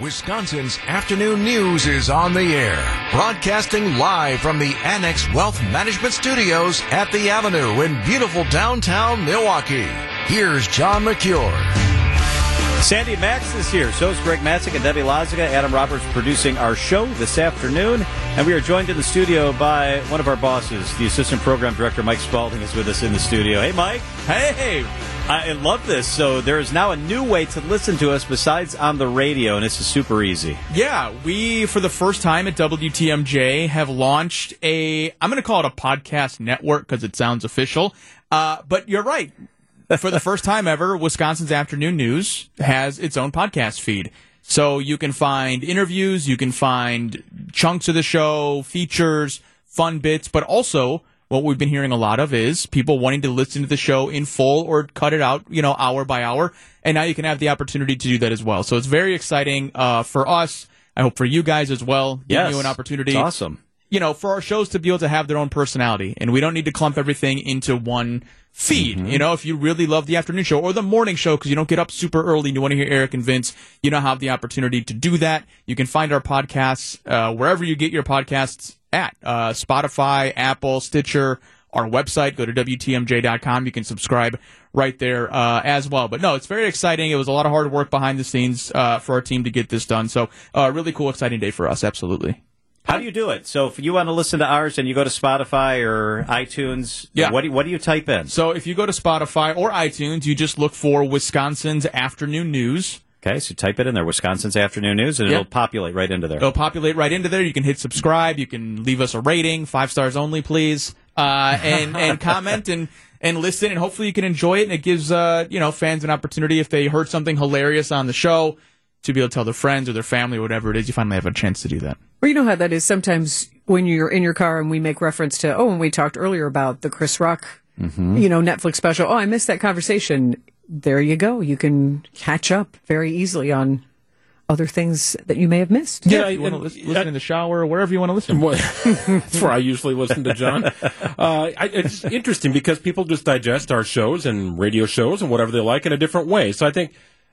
Wisconsin's afternoon news is on the air, broadcasting live from the Annex Wealth Management Studios at the Avenue in beautiful downtown Milwaukee. Here's John Mercure. Sandy Maxx is here. So is Greg Matzek and Debbie Loziga. Adam Roberts producing our show this afternoon. And we are joined in the studio by one of our bosses, the Assistant Program Director, Mike Spalding, is with us in the studio. Hey, Mike. Hey. I love this. So there is now a new way to listen to us besides on the radio, and this is super easy. Yeah, we, for the first time at WTMJ, have launched a, I'm going to call it a podcast network because it sounds official. Uh, but you're right. For the first time ever, Wisconsin's Afternoon News has its own podcast feed. So you can find interviews, you can find chunks of the show, features, fun bits, but also what we've been hearing a lot of is people wanting to listen to the show in full or cut it out, you know, hour by hour. And now you can have the opportunity to do that as well. So it's very exciting uh, for us. I hope for you guys as well. Giving yes, you an opportunity. It's awesome. You know, for our shows to be able to have their own personality, and we don't need to clump everything into one feed. Mm-hmm. You know, if you really love the afternoon show or the morning show because you don't get up super early and you want to hear Eric and Vince, you now have the opportunity to do that. You can find our podcasts uh, wherever you get your podcasts at uh, Spotify, Apple, Stitcher, our website. Go to WTMJ.com. You can subscribe right there uh, as well. But no, it's very exciting. It was a lot of hard work behind the scenes uh, for our team to get this done. So, uh, really cool, exciting day for us. Absolutely. How do you do it? So if you want to listen to ours and you go to Spotify or iTunes, yeah. what do you, what do you type in? So if you go to Spotify or iTunes, you just look for Wisconsin's Afternoon News. Okay, so type it in there, Wisconsin's Afternoon News, and yep. it'll populate right into there. It'll populate right into there. You can hit subscribe. You can leave us a rating, five stars only, please, uh, and and comment and and listen, and hopefully you can enjoy it. And it gives uh, you know fans an opportunity if they heard something hilarious on the show to be able to tell their friends or their family or whatever it is. You finally have a chance to do that. Well, you know how that is. Sometimes when you're in your car and we make reference to, oh, and we talked earlier about the Chris Rock, mm-hmm. you know, Netflix special. Oh, I missed that conversation. There you go. You can catch up very easily on other things that you may have missed. Yeah, yeah you want to listen, listen in the shower or wherever you want to listen. That's where I usually listen to John. Uh, I, it's interesting because people just digest our shows and radio shows and whatever they like in a different way. So I think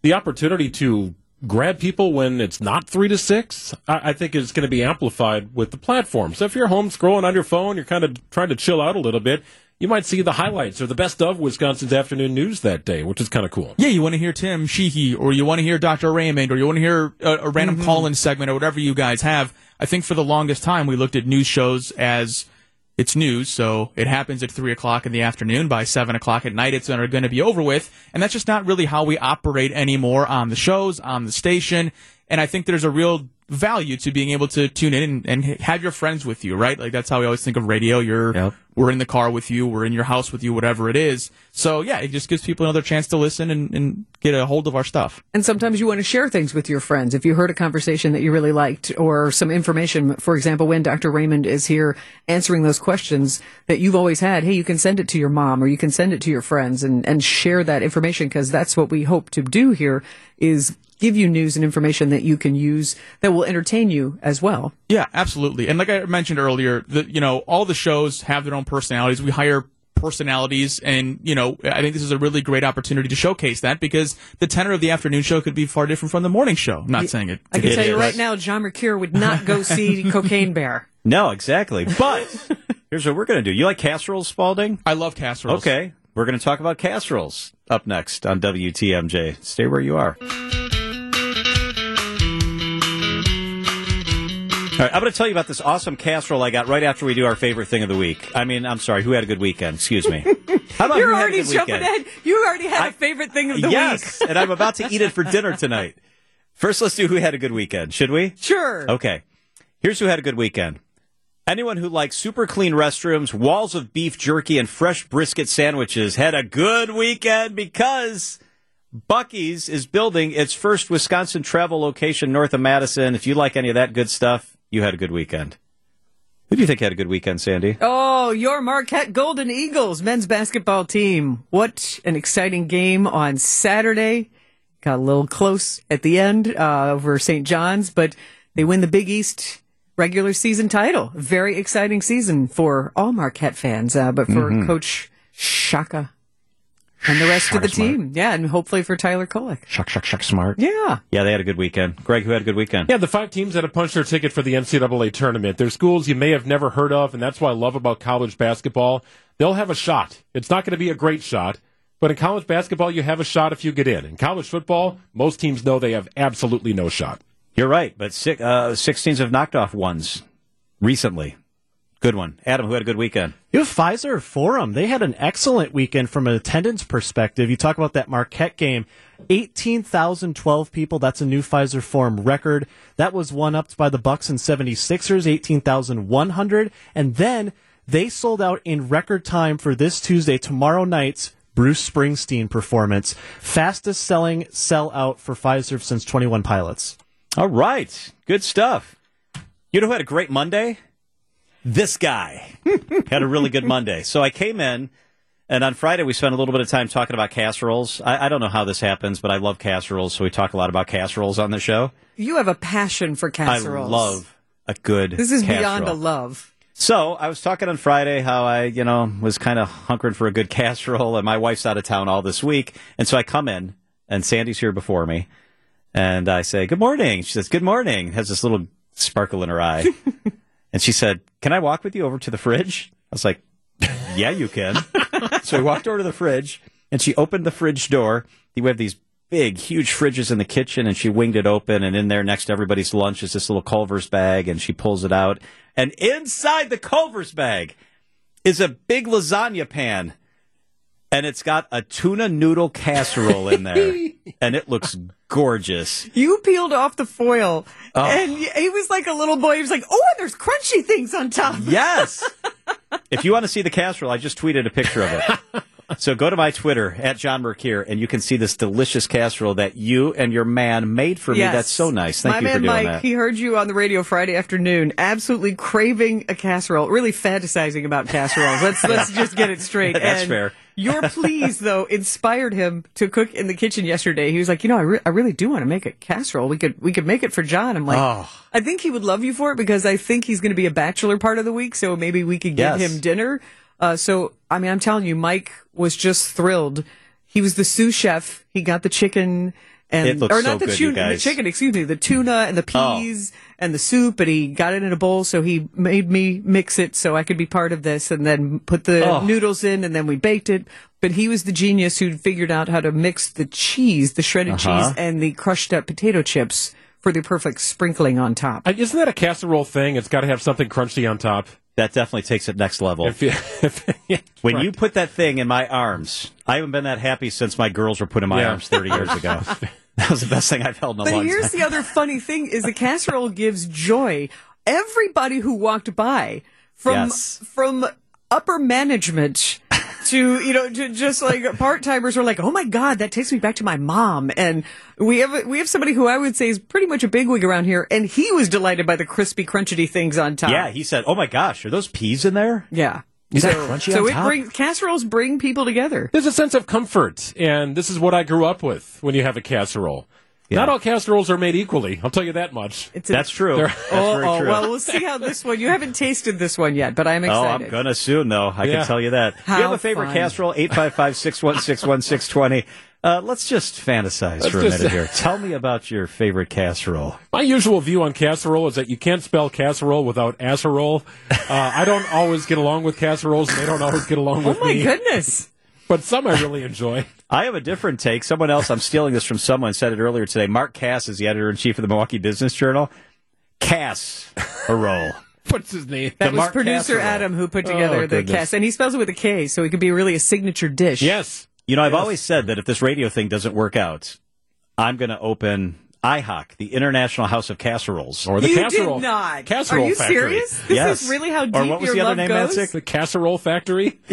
the opportunity to grab people when it's not three to six, I, I think it's going to be amplified with the platform. So if you're home scrolling on your phone, you're kind of trying to chill out a little bit. You might see the highlights or the best of Wisconsin's afternoon news that day, which is kind of cool. Yeah, you want to hear Tim Sheehy, or you want to hear Dr. Raymond, or you want to hear a, a random mm-hmm. call-in segment, or whatever you guys have. I think for the longest time we looked at news shows as it's news, so it happens at 3 o'clock in the afternoon. By 7 o'clock at night, it's going to be over with. And that's just not really how we operate anymore on the shows, on the station. And I think there's a real value to being able to tune in and, and, have your friends with you, right? Like that's how we always think of radio. You're yep. We're in the car with you, we're in your house with you, whatever it is. So yeah, it just gives people another chance to listen and, and get a hold of our stuff. And sometimes you want to share things with your friends. If you heard a conversation that you really liked or some information, for example, when Dr. Raymond is here answering those questions that you've always had, hey, you can send it to your mom or you can send it to your friends and, and share that information because that's what we hope to do here is give you news and information that you can use that will entertain you as well. Yeah, absolutely. And like I mentioned earlier, the you know all the shows have their own personalities. We hire personalities and you know i think this is a really great opportunity to showcase that because the tenor of the afternoon show could be far different from the morning show. I'm not yeah, saying it i can tell you right now john mercure would not go see cocaine bear. No exactly. But here's what we're going to do. You like casseroles spalding? I love casseroles. Okay. We're going to talk about casseroles up next on wtmj stay where you are Um, All right, I'm going to tell you about this awesome casserole I got right after we do our favorite thing of the week. I mean, I'm sorry, who had a good weekend? Excuse me. How about You're already jumping ahead. You already had I, a favorite thing of the yes, week. Yes, and I'm about to eat it for dinner tonight. First, let's do who had a good weekend. Should we? Sure. Okay. Here's who had a good weekend. Anyone who likes super clean restrooms, walls of beef jerky, and fresh brisket sandwiches had a good weekend because Buc-ee's is building its first Wisconsin travel location north of Madison. If you like any of that good stuff, you had a good weekend. Who do you think had a good weekend, Sandy? Oh, your Marquette Golden Eagles men's basketball team. What an exciting game on Saturday. Got a little close at the end uh, over St. John's, but they win the Big East regular season title. Very exciting season for all Marquette fans, uh, but for mm-hmm. Coach Shaka And the rest of the Smart. team. Yeah, and hopefully for Tyler Kolek. Shuck, shuck, shuck, smart. Yeah. Yeah, they had a good weekend. Greg, who had a good weekend? Yeah, the five teams that have punched their ticket for the NCAA tournament. They're schools you may have never heard of, and that's what I love about college basketball. They'll have a shot. It's not going to be a great shot, but in college basketball, you have a shot if you get in. In college football, most teams know they have absolutely no shot. You're right, but six, uh, six teams have knocked off ones recently. Good one. Adam, who had a good weekend? You have Fiserv Forum. They had an excellent weekend from an attendance perspective. You talk about that Marquette game. 18,012 people. That's a new Fiserv Forum record. That was one upped by the Bucks and 76ers, 18,100. And then they sold out in record time for this Tuesday, tomorrow night's Bruce Springsteen performance. Fastest selling sellout for Fiserv since 21 Pilots. All right. Good stuff. You know who had a great Monday? This guy had a really good Monday. So I came in, and on Friday we spent a little bit of time talking about casseroles. I, I don't know how this happens, but I love casseroles, so we talk a lot about casseroles on the show. You have a passion for casseroles. I love a good This is beyond a love. So I was talking on Friday how I, you know, was kind of hunkering for a good casserole, and my wife's out of town all this week, and so I come in, and Sandy's here before me, and I say, "Good morning." She says, "Good morning." Has this little sparkle in her eye, and she said, "Can I walk with you over to the fridge?" I was like, "Yeah, you can." so we walked over to the fridge, and she opened the fridge door. We have these big, huge fridges in the kitchen, and she winged it open. And in there, next to everybody's lunch, is this little Culver's bag, and she pulls it out. And inside the Culver's bag is a big lasagna pan, and it's got a tuna noodle casserole in there, and it looks gorgeous. You peeled off the foil, Oh. and he was like a little boy. He was like, "Oh, and there's crunchy things on top." Yes. if you want to see the casserole, I just tweeted a picture of it. So go to my Twitter at John Mercure, and you can see this delicious casserole that you and your man made for me. That's so nice. Thank My you man for doing Mike, that. he heard you on the radio Friday afternoon, absolutely craving a casserole, really fantasizing about casseroles. Let's let's just get it straight. That's and fair. Your pleas, though, inspired him to cook in the kitchen yesterday. He was like, you know, I, re- I really do want to make a casserole. We could we could make it for John. I'm like, Oh. I think he would love you for it because I think he's going to be a bachelor part of the week. So maybe we could give Yes. him dinner. Uh, so I mean, I'm telling you, Mike was just thrilled. He was the sous chef. He got the chicken and It looks or so not the, good, you tuna, the chicken, excuse me, the tuna and the Oh. peas and the soup, and he got it in a bowl. So he made me mix it so I could be part of this, and then put the Oh. noodles in, and then we baked it. But he was the genius who figured out how to mix the cheese, the shredded Uh-huh. cheese, and the crushed up potato chips for the perfect sprinkling on top. Isn't that a casserole thing? It's got to have something crunchy on top. That definitely takes it next level. If you, if, yeah, when right. you put that thing in my arms, I haven't been that happy since my girls were put in my Yeah. arms 30 years ago. that was the best thing I've held in a But long here's time. the other funny thing: is the casserole gives joy. Everybody who walked by, from Yes. from upper management to you know to just like part timers, are like, "Oh my god, that takes me back to my mom." And we have we have somebody who I would say is pretty much a bigwig around here, and he was delighted by the crispy, crunchy things on top. yeah, he said, "Oh my gosh, are those peas in there?" yeah. Is that crunchy So on it brings casseroles bring people together. There's a sense of comfort, and this is what I grew up with when you have a casserole. Yeah. Not all casseroles are made equally. I'll tell you that much. It's a- That's true. That's Oh, very oh, true. well, we'll see how this one. You haven't tasted this one yet, but I'm excited. Oh, excited. I'm gonna soon though. I Yeah. can tell you that. How you have a favorite fun. casserole? 855-616-1620. Uh, let's just fantasize Let's for a just- minute here. Tell me about your favorite casserole. My usual view on casserole is that you can't spell casserole without asserole. Uh, I don't always get along with casseroles, and they don't always get along with me. oh my me. goodness. But some I really enjoy. I have a different take. Someone else, I'm stealing this from someone, said it earlier today. Mark Kass is the editor in chief of the Milwaukee Business Journal. Cass a roll. What's his name? That was Mark producer casserole. Adam who put oh, together Oh, the Cass. and he spells it with a K, so it could be really a signature dish. Yes. You know, I've always said that if this radio thing doesn't work out, I'm going to open IHOC, the International House of Casseroles. Or the you casserole. did not. Casserole Are you factory. serious? This Yes. is really how Or deep what was your the other love name, goes. Matzek? The casserole factory.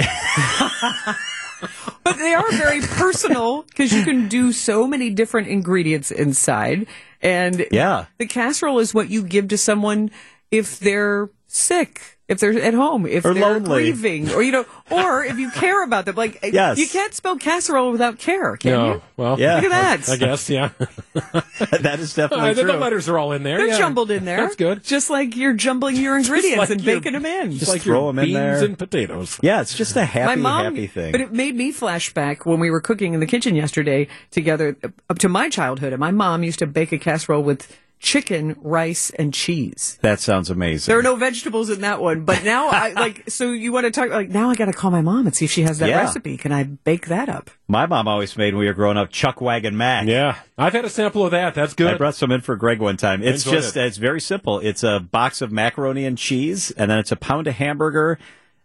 But they are very personal because you can do so many different ingredients inside, and Yeah. the casserole is what you give to someone if they're sick if they're at home, if Or they're lonely. grieving, or you know, or if you care about them. Like Yes. you can't spell casserole without care, can No, you? well, Yeah. Look at that. I guess, yeah. that is definitely Uh, definitely the, the letters are all in there. They're yeah. jumbled in there. That's good. Just like you're jumbling your ingredients like and your- baking them in. Just Just like throw your 'em in beans there. and potatoes. Yeah, it's just a happy, my mom, happy thing. but it made me flashback when we were cooking in the kitchen yesterday together up to my childhood. And my mom used to bake a casserole with chicken, rice, and cheese. that sounds amazing. There are no vegetables in that one, but now I like. So you want to talk like now? I got to call my mom and see if she has that Yeah. recipe. Can I bake that up? My mom always made when we were growing up Chuck Wagon Mac. Yeah. I've had a sample of that. That's good. I brought some in for Greg one time. It's enjoyed just it. it's very simple. It's a box of macaroni and cheese, and then it's a pound of hamburger,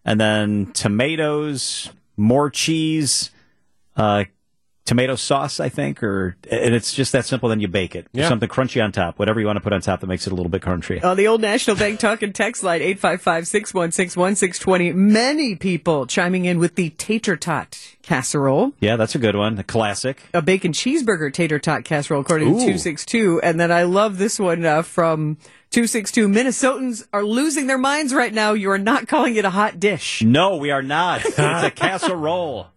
and then tomatoes, more cheese, uh, tomato sauce, I think, or and it's just that simple. Then you bake it. Yeah. Something crunchy on top, whatever you want to put on top that makes it a little bit crunchy. On the old National Bank talk and text line 855-616-1620, many people chiming in with the tater tot casserole. Yeah, that's a good one. A classic. a bacon cheeseburger tater tot casserole, according to 262. And then I love this one uh, from 262. Minnesotans are losing their minds right now. You are not calling it a hot dish. No, we are not. it's a casserole.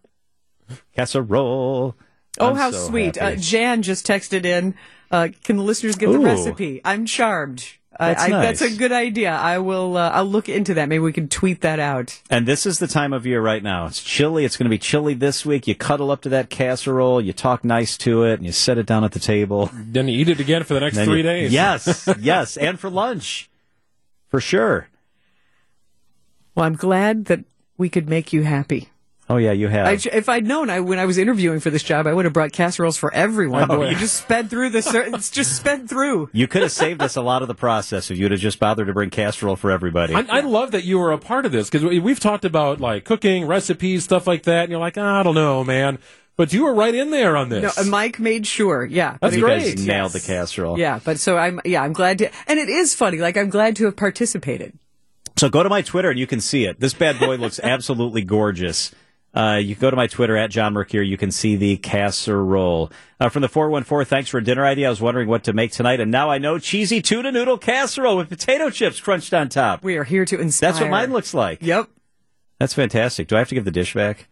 Casserole. Oh, I'm how so sweet. Uh. Jan just texted in. Uh, can the listeners get the recipe? I'm charmed. That's I, I, that's a good idea. I will. Uh, I'll look into that. Maybe we can tweet that out. And this is the time of year right now. It's chilly. It's going to be chilly this week. You cuddle up to that casserole. You talk nice to it, and you set it down at the table. Then you eat it again for the next three you- days. Yes, yes, and for lunch, for sure. Well, I'm glad that we could make you happy. Oh yeah, you have. I, if I'd known, I when I was interviewing for this job, I would have brought casseroles for everyone. Oh, you just sped through the. It's just sped through. you could have saved us a lot of the process if you'd have just bothered to bring casserole for everybody. I, I love that you were a part of this because we've talked about like cooking, recipes, stuff like that. And you're like, "Ah, I don't know, man. But you were right in there on this. uh, Mike made sure. Yeah, That's but you great. guys nailed the casserole. Yeah, but so I'm. Yeah, I'm glad to. And it is funny. Like I'm glad to have participated. So go to my Twitter and you can see it. This bad boy looks absolutely gorgeous. Uh, you can go to my Twitter at John Mercure. You can see the casserole. Uh, from the 414, thanks for a dinner idea. I was wondering what to make tonight, and now I know cheesy tuna noodle casserole with potato chips crunched on top. We are here to inspire. That's what mine looks like. Yep. That's fantastic. Do I have to give the dish back?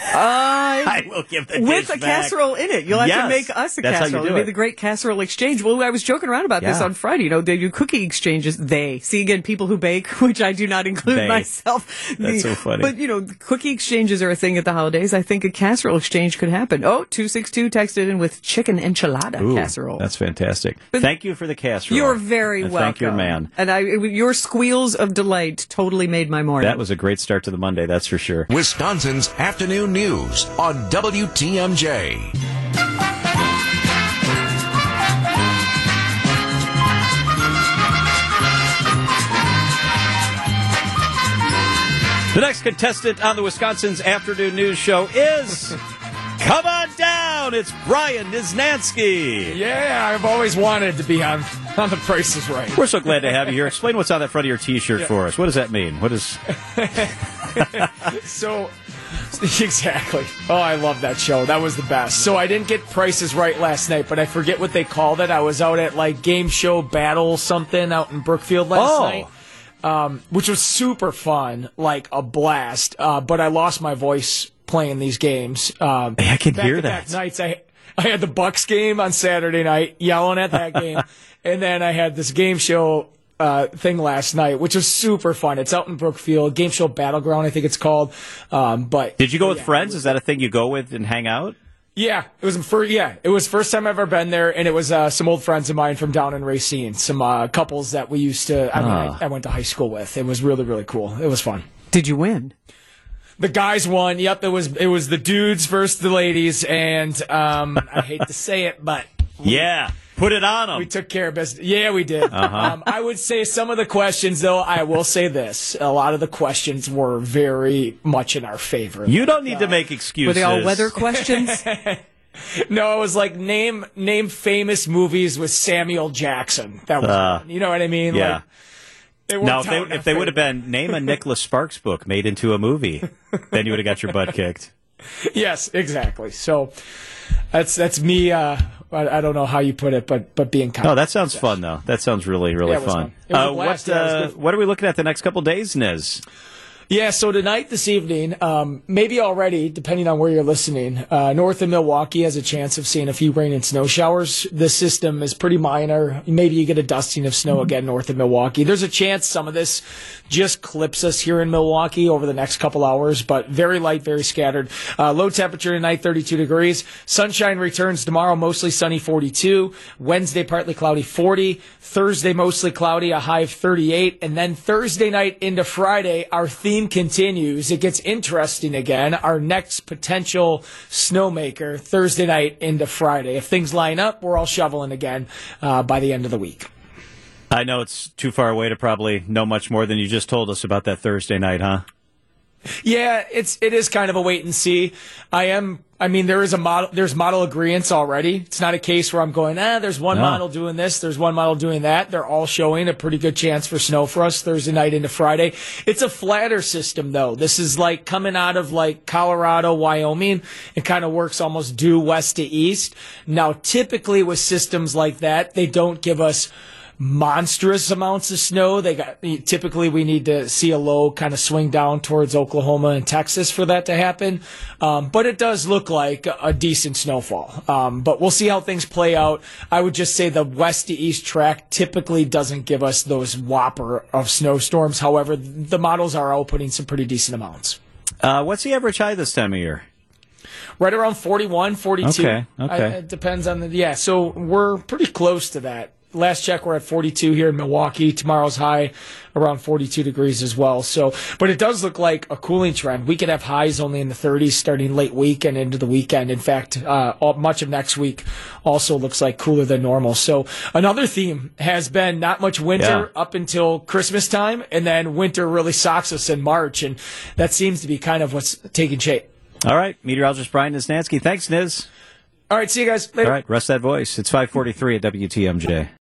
Uh, I will give the with dish a back. casserole in it. You'll have Yes, to make us a that's how you casserole. do It'll be the great casserole exchange. Well, I was joking around about this on Friday. You know, they do cookie exchanges. They see again people who bake, which I do not include They. myself. That's so funny. But you know, cookie exchanges are a thing at the holidays. I think a casserole exchange could happen. Oh, 262 texted in with chicken enchilada Ooh, casserole. That's fantastic. Thank you for the casserole. You're very And welcome. Thank you, man. And I, your squeals of delight totally made my morning. That was a great start to the Monday, that's for sure. Wisconsin's afternoon news on WTMJ. The next contestant on the Wisconsin's afternoon news show is. Come on down! It's Brian Niznansky. Yeah, I've always wanted to be on on the Price is Right. We're so glad to have you here. Explain what's on that front of your T-shirt for us. What does that mean? What is? So exactly. Oh, I love that show. That was the best. So I didn't get Prices Right last night, but I forget what they called it. I was out at like game show battle something out in Brookfield last Oh. night. Um, which was super fun, like a blast. Uh, but I lost my voice playing these games. Um, I can hear that. Nights I I had the Bucks game on Saturday night, yelling at that game, and then I had this game show uh, thing last night, which was super fun. It's out in Brookfield, game show battleground, I think it's called. Um, but Did you go with yeah, friends? Is that a thing you go with and hang out? Yeah, it was first. Yeah, it was first time I've ever been there, and it was uh, some old friends of mine from down in Racine, some uh, couples that we used to. I mean, Ah. I, I went to high school with. It was really really cool. It was fun. Did you win? The guys won. Yep, it was it was the dudes versus the ladies, and um, I hate to say it, but Yeah, put it on them. we took care of business. Yeah, we did. Uh-huh. Um, I would say some of the questions, though, I will say this: a lot of the questions were very much in our favor. you don't need to make excuses. Were they all weather questions? No, it was like name name famous movies with Samuel Jackson. That was, Uh, one. you know what I mean? Yeah. Like, it Now, if they, out in if they would have been name a Nicholas Sparks book made into a movie, then you would have got your butt kicked. yes, exactly. So that's that's me uh, I, I don't know how you put it, but but being kind. Oh, that sounds fun though. That sounds really really Yeah, fun. fun. Uh, what Yeah, it was uh, what are we looking at the next couple days, Niz? Yeah, so tonight, this evening, um, maybe already, depending on where you're listening, uh, north of Milwaukee has a chance of seeing a few rain and snow showers. This system is pretty minor. Maybe you get a dusting of snow again north of Milwaukee. There's a chance some of this just clips us here in Milwaukee over the next couple hours, but very light, very scattered. Uh, low temperature tonight, 32 degrees. Sunshine returns tomorrow, mostly sunny, 42. Wednesday, partly cloudy, 40. Thursday, mostly cloudy, a high of 38. And then Thursday night into Friday, our theme continues. It gets interesting again. Our next potential snowmaker, Thursday night into Friday. If things line up, we're all shoveling again uh, by the end of the week. I know it's too far away to probably know much more than you just told us about that Thursday night, huh? Yeah, it's it is kind of a wait and see. I am. I mean, there is a model. There's model agreements already. It's not a case where I'm going. Ah, there's one No. model doing this. There's one model doing that. They're all showing a pretty good chance for snow for us Thursday night into Friday. It's a flatter system though. This is like coming out of like Colorado, Wyoming. It kind of works almost due west to east. Now, typically with systems like that, they don't give us monstrous amounts of snow. They got typically we need to see a low kind of swing down towards Oklahoma and Texas for that to happen. Um, but it does look like a decent snowfall. Um, but we'll see how things play out. I would just say the west to east track typically doesn't give us those whopper of snowstorms. However, the models are outputting some pretty decent amounts. Uh, what's the average high this time of year? Right around 41, 42. Okay, okay. I- it depends on the, yeah, so we're pretty close to that. Last check, we're at 42 here in Milwaukee. Tomorrow's high around 42 degrees as well. So, but it does look like a cooling trend. We could have highs only in the 30s starting late week and into the weekend. In fact, uh, all, much of next week also looks like cooler than normal. So another theme has been not much winter Yeah. up until Christmas time, and then winter really socks us in March, and that seems to be kind of what's taking shape. All right, meteorologist Brian Niznansky. Thanks, Niz. All right, see you guys later. All right, rest that voice. It's 543 at WTMJ.